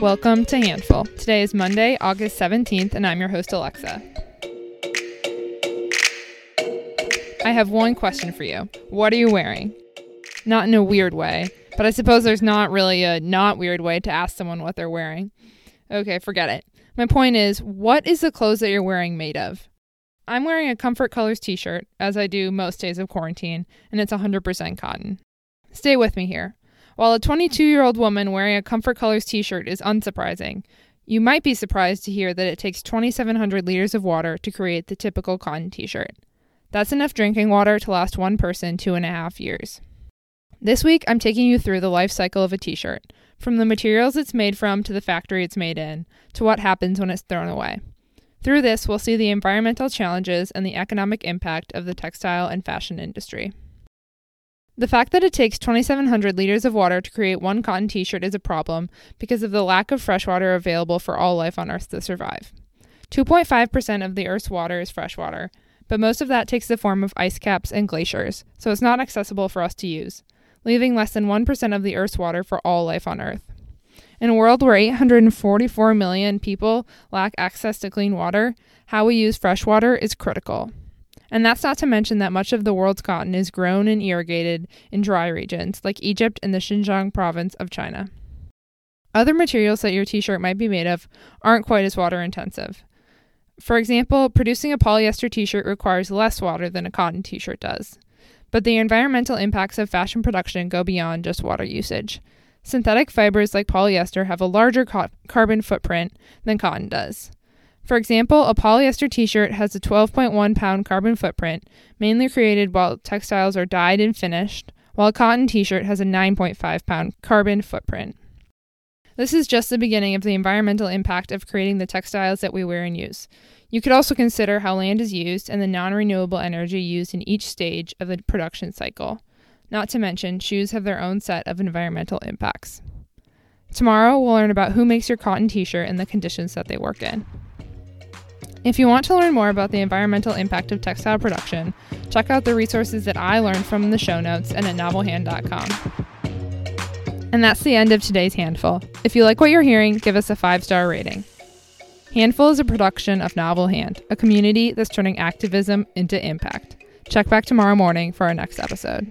Welcome to Handful. Today is Monday, August 17th, and I'm your host, Alexa. I have one question for you. What are you wearing? Not in a weird way, but I suppose there's not really a not weird way to ask someone what they're wearing. Okay, forget it. My point is, what is the clothes that you're wearing made of? I'm wearing a Comfort Colors t shirt, as I do most days of quarantine, and it's 100% cotton. Stay with me here. While a 22 year old woman wearing a Comfort Colors t shirt is unsurprising, you might be surprised to hear that it takes 2,700 liters of water to create the typical cotton t shirt. That's enough drinking water to last one person two and a half years. This week, I'm taking you through the life cycle of a t shirt, from the materials it's made from to the factory it's made in, to what happens when it's thrown away. Through this, we'll see the environmental challenges and the economic impact of the textile and fashion industry. The fact that it takes 2,700 liters of water to create one cotton t shirt is a problem because of the lack of fresh water available for all life on Earth to survive. 2.5% of the Earth's water is freshwater, but most of that takes the form of ice caps and glaciers, so it's not accessible for us to use, leaving less than 1% of the Earth's water for all life on Earth. In a world where 844 million people lack access to clean water, how we use fresh water is critical. And that's not to mention that much of the world's cotton is grown and irrigated in dry regions, like Egypt and the Xinjiang province of China. Other materials that your t shirt might be made of aren't quite as water intensive. For example, producing a polyester t shirt requires less water than a cotton t shirt does. But the environmental impacts of fashion production go beyond just water usage. Synthetic fibers like polyester have a larger co- carbon footprint than cotton does. For example, a polyester t shirt has a 12.1 pound carbon footprint, mainly created while textiles are dyed and finished, while a cotton t shirt has a 9.5 pound carbon footprint. This is just the beginning of the environmental impact of creating the textiles that we wear and use. You could also consider how land is used and the non renewable energy used in each stage of the production cycle. Not to mention, shoes have their own set of environmental impacts. Tomorrow, we'll learn about who makes your cotton t shirt and the conditions that they work in. If you want to learn more about the environmental impact of textile production, check out the resources that I learned from in the show notes and at novelhand.com. And that's the end of today's Handful. If you like what you're hearing, give us a five star rating. Handful is a production of Novel Hand, a community that's turning activism into impact. Check back tomorrow morning for our next episode.